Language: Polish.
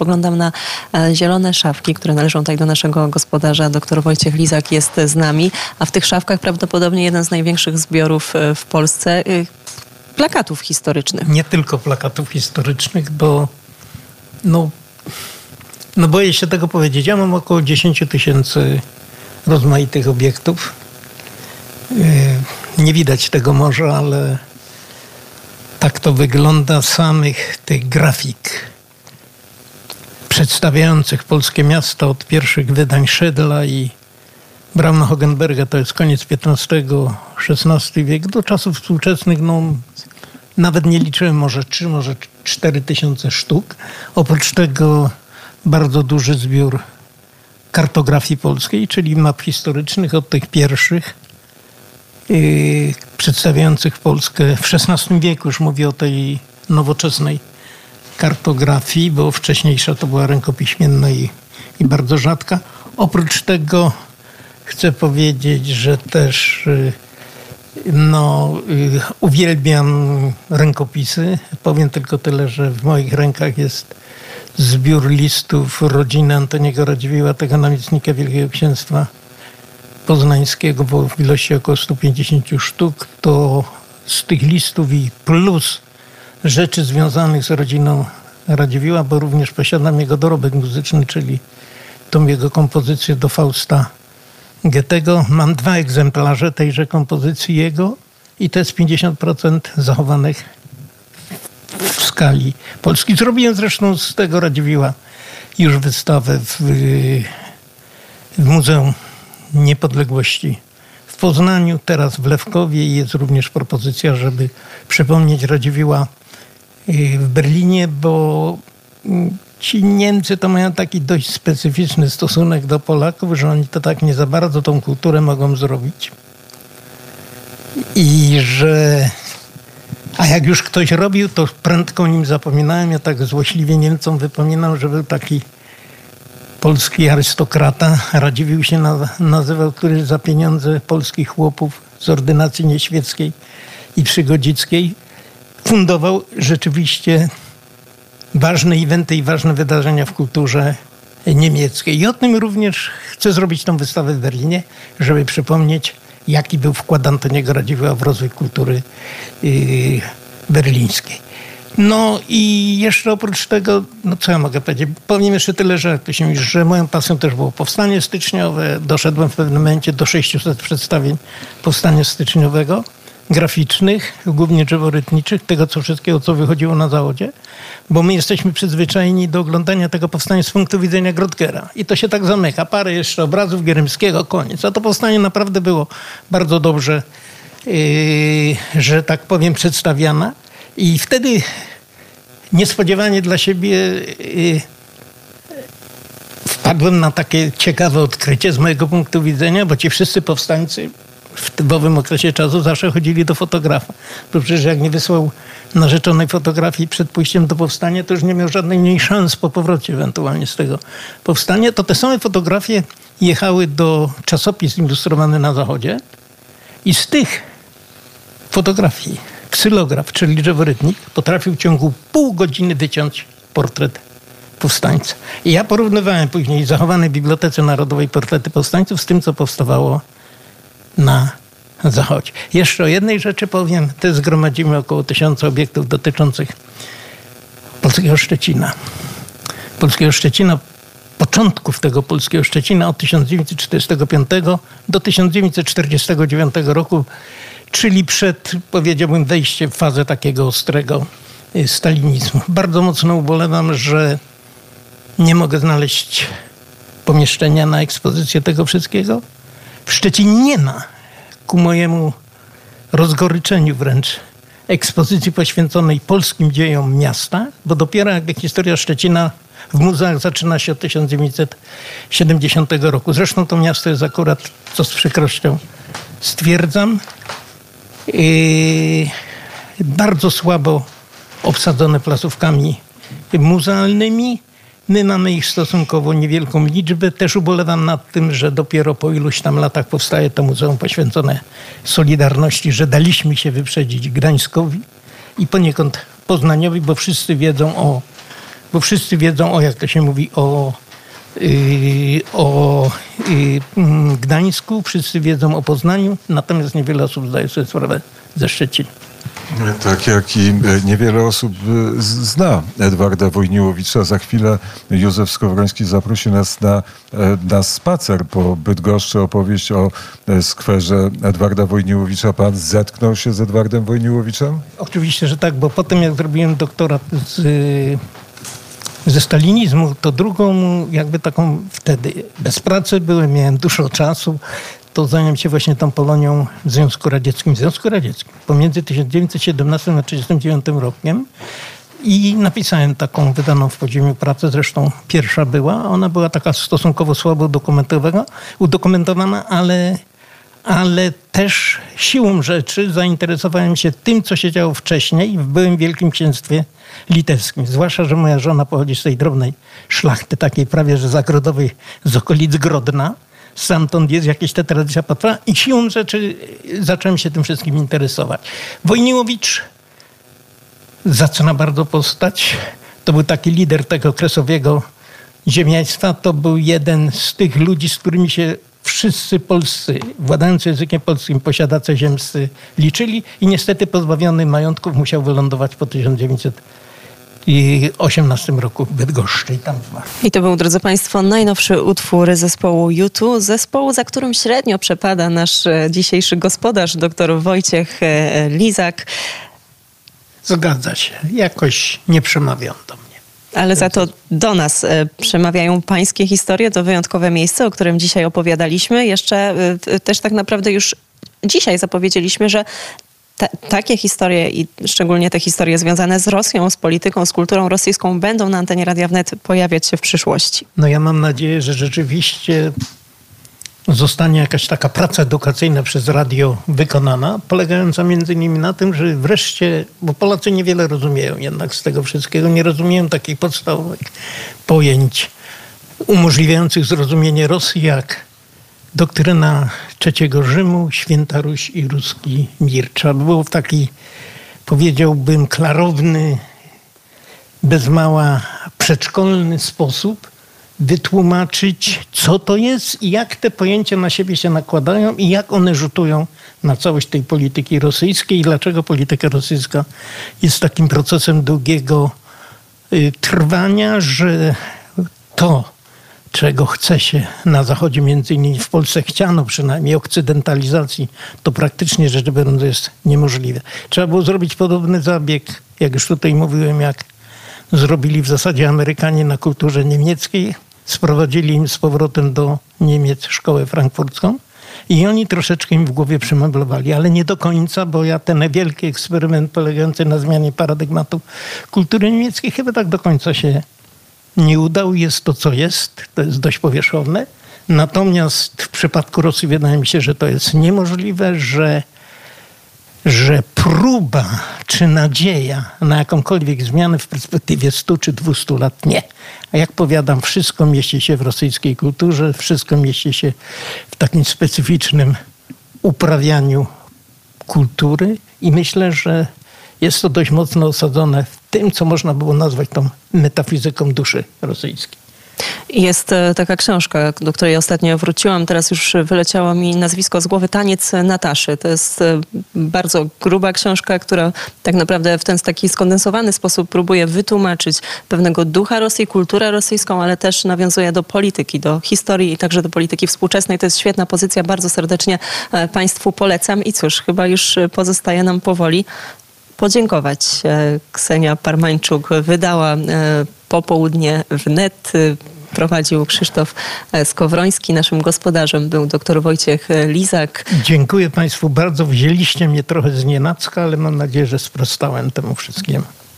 spoglądam na e, zielone szafki, które należą tutaj do naszego gospodarza. Dr Wojciech Lizak jest z nami, a w tych szafkach prawdopodobnie jeden z największych zbiorów e, w Polsce plakatów historycznych. Nie tylko plakatów historycznych, bo no, no boję się tego powiedzieć. Ja mam około 10 tysięcy rozmaitych obiektów. Nie widać tego może, ale tak to wygląda samych tych grafik przedstawiających polskie miasto od pierwszych wydań Szydla i Brauna Hogenberga, to jest koniec XV-XVI wieku, do czasów współczesnych, no nawet nie liczyłem, może trzy, może cztery tysiące sztuk. Oprócz tego bardzo duży zbiór kartografii polskiej, czyli map historycznych od tych pierwszych yy, przedstawiających Polskę w XVI wieku. Już mówię o tej nowoczesnej kartografii, bo wcześniejsza to była rękopiśmienna i, i bardzo rzadka. Oprócz tego chcę powiedzieć, że też yy, no, yy, uwielbiam rękopisy. Powiem tylko tyle, że w moich rękach jest zbiór listów rodziny Antoniego Radziwiła, tego namiestnika Wielkiego Księstwa Poznańskiego, bo w ilości około 150 sztuk, to z tych listów i plus rzeczy związanych z rodziną Radziwiła, bo również posiadam jego dorobek muzyczny, czyli tą jego kompozycję do Fausta Goethego. Mam dwa egzemplarze tejże kompozycji jego i to jest 50% zachowanych w skali Polski. Zrobiłem zresztą z tego Radziwiła już wystawę w, w Muzeum Niepodległości w Poznaniu, teraz w Lewkowie i jest również propozycja, żeby przypomnieć Radziwiła w Berlinie, bo ci Niemcy to mają taki dość specyficzny stosunek do Polaków, że oni to tak nie za bardzo tą kulturę mogą zrobić. I że a jak już ktoś robił, to prędko o nim zapominałem. Ja tak złośliwie Niemcom wypominam, że był taki polski arystokrata. Radziwił się nazywał, który za pieniądze polskich chłopów z ordynacji nieświeckiej i przygodzickiej fundował rzeczywiście ważne eventy i ważne wydarzenia w kulturze niemieckiej. I o tym również chcę zrobić tą wystawę w Berlinie, żeby przypomnieć jaki był wkład Antoniego Radziwiłła w rozwój kultury yy, berlińskiej. No i jeszcze oprócz tego, no co ja mogę powiedzieć? Powiem jeszcze tyle, że, że moją pasją też było powstanie styczniowe. Doszedłem w pewnym momencie do 600 przedstawień powstania styczniowego graficznych, głównie drzeworytniczych, tego co wszystkiego, co wychodziło na zawodzie, bo my jesteśmy przyzwyczajeni do oglądania tego powstania z punktu widzenia Grotgera. I to się tak zamyka. Parę jeszcze obrazów Gierymskiego, koniec. A to powstanie naprawdę było bardzo dobrze, yy, że tak powiem, przedstawiane. I wtedy niespodziewanie dla siebie yy, wpadłem na takie ciekawe odkrycie z mojego punktu widzenia, bo ci wszyscy powstańcy w typowym okresie czasu zawsze chodzili do fotografa. Bo przecież jak nie wysłał narzeczonej fotografii przed pójściem do powstania, to już nie miał żadnej mniej szans po powrocie ewentualnie z tego powstania. To te same fotografie jechały do czasopism ilustrowanych na zachodzie i z tych fotografii ksylograf, czyli drzeworytnik, potrafił w ciągu pół godziny wyciąć portret powstańca. I ja porównywałem później zachowane w Bibliotece Narodowej portrety powstańców z tym, co powstawało na zachodzie. Jeszcze o jednej rzeczy powiem. Też zgromadzimy około tysiąca obiektów dotyczących polskiego Szczecina. Polskiego Szczecina, początków tego polskiego Szczecina od 1945 do 1949 roku, czyli przed, powiedziałbym, wejściem w fazę takiego ostrego y, stalinizmu. Bardzo mocno ubolewam, że nie mogę znaleźć pomieszczenia na ekspozycję tego wszystkiego. W Szczecinie nie ma, ku mojemu rozgoryczeniu wręcz, ekspozycji poświęconej polskim dziejom miasta, bo dopiero jakby historia Szczecina w muzeach zaczyna się od 1970 roku. Zresztą to miasto jest akurat, co z przykrością stwierdzam, bardzo słabo obsadzone placówkami muzealnymi. My mamy ich stosunkowo niewielką liczbę. Też ubolewam nad tym, że dopiero po iluś tam latach powstaje to muzeum poświęcone Solidarności, że daliśmy się wyprzedzić Gdańskowi i poniekąd Poznaniowi, bo wszyscy wiedzą o bo wszyscy wiedzą, o jak to się mówi, o, yy, o yy, Gdańsku, wszyscy wiedzą o Poznaniu, natomiast niewiele osób zdaje sobie sprawę ze Szczecina. Tak jak i e, niewiele osób e, zna Edwarda Wojniłowicza. Za chwilę Józef Skowroński zaprosi nas na, e, na spacer po Bydgoszczy. Opowieść o skwerze Edwarda Wojniłowicza. Pan zetknął się z Edwardem Wojniłowiczem? Oczywiście, że tak, bo potem jak zrobiłem doktorat z, ze stalinizmu, to drugą jakby taką wtedy bez pracy byłem, miałem dużo czasu to zająłem się właśnie tą Polonią w Związku Radzieckim. W Związku Radzieckim pomiędzy 1917 a 1939 rokiem i napisałem taką wydaną w podziemiu pracę, zresztą pierwsza była. Ona była taka stosunkowo słabo udokumentowana, ale, ale też siłą rzeczy zainteresowałem się tym, co się działo wcześniej w byłym Wielkim Księstwie Litewskim. Zwłaszcza, że moja żona pochodzi z tej drobnej szlachty, takiej prawie że zagrodowej z okolic Grodna stamtąd jest jakaś ta tradycja potrwa i siłą rzeczy zacząłem się tym wszystkim interesować. Wojniłowicz zaczyna bardzo postać. To był taki lider tego okresowego ziemiaństwa. To był jeden z tych ludzi, z którymi się wszyscy polscy, władający językiem polskim, posiadacze ziemscy liczyli i niestety pozbawiony majątków musiał wylądować po 1900 i 18 roku w Bydgoszczy i tam zmarł. I to był, drodzy Państwo, najnowszy utwór zespołu YouTube, zespołu, za którym średnio przepada nasz e, dzisiejszy gospodarz, dr Wojciech e, Lizak. Zgadza się, jakoś nie przemawiam do mnie. Ale za to do nas e, przemawiają pańskie historie, to wyjątkowe miejsce, o którym dzisiaj opowiadaliśmy. Jeszcze też tak naprawdę już dzisiaj zapowiedzieliśmy, że takie historie i szczególnie te historie związane z Rosją, z polityką, z kulturą rosyjską będą na antenie Radia Wnet pojawiać się w przyszłości. No ja mam nadzieję, że rzeczywiście zostanie jakaś taka praca edukacyjna przez radio wykonana, polegająca między innymi na tym, że wreszcie, bo Polacy niewiele rozumieją jednak z tego wszystkiego, nie rozumieją takich podstawowych pojęć umożliwiających zrozumienie Rosji jak doktryna trzeciego Rzymu, Święta Ruś i Ruski Mir. Trzeba było w taki, powiedziałbym, klarowny, bez mała przedszkolny sposób wytłumaczyć, co to jest i jak te pojęcia na siebie się nakładają i jak one rzutują na całość tej polityki rosyjskiej i dlaczego polityka rosyjska jest takim procesem długiego y, trwania, że to, czego chce się na Zachodzie, między innymi w Polsce chciano przynajmniej okcydentalizacji, to praktycznie rzecz biorąc jest niemożliwe. Trzeba było zrobić podobny zabieg, jak już tutaj mówiłem, jak zrobili w zasadzie Amerykanie na kulturze niemieckiej. Sprowadzili im z powrotem do Niemiec szkołę frankfurcką i oni troszeczkę im w głowie przemeblowali, ale nie do końca, bo ja ten wielki eksperyment polegający na zmianie paradygmatu kultury niemieckiej chyba tak do końca się nie udał, jest to, co jest. To jest dość powierzchowne. Natomiast w przypadku Rosji wydaje mi się, że to jest niemożliwe, że, że próba czy nadzieja na jakąkolwiek zmianę w perspektywie 100 czy 200 lat nie. A jak powiadam, wszystko mieści się w rosyjskiej kulturze, wszystko mieści się w takim specyficznym uprawianiu kultury i myślę, że jest to dość mocno osadzone w tym, co można było nazwać tą metafizyką duszy rosyjskiej. Jest e, taka książka, do której ostatnio wróciłam. Teraz już wyleciało mi nazwisko z głowy Taniec Nataszy. To jest e, bardzo gruba książka, która tak naprawdę w ten taki skondensowany sposób próbuje wytłumaczyć pewnego ducha Rosji, kulturę rosyjską, ale też nawiązuje do polityki, do historii i także do polityki współczesnej. To jest świetna pozycja. Bardzo serdecznie e, Państwu polecam. I cóż, chyba już pozostaje nam powoli podziękować. E, Ksenia Parmańczuk wydała e, popołudnie wnet. Prowadził Krzysztof e, Skowroński. Naszym gospodarzem był dr Wojciech Lizak. Dziękuję Państwu bardzo. Wzięliście mnie trochę z nienacka, ale mam nadzieję, że sprostałem temu wszystkiemu.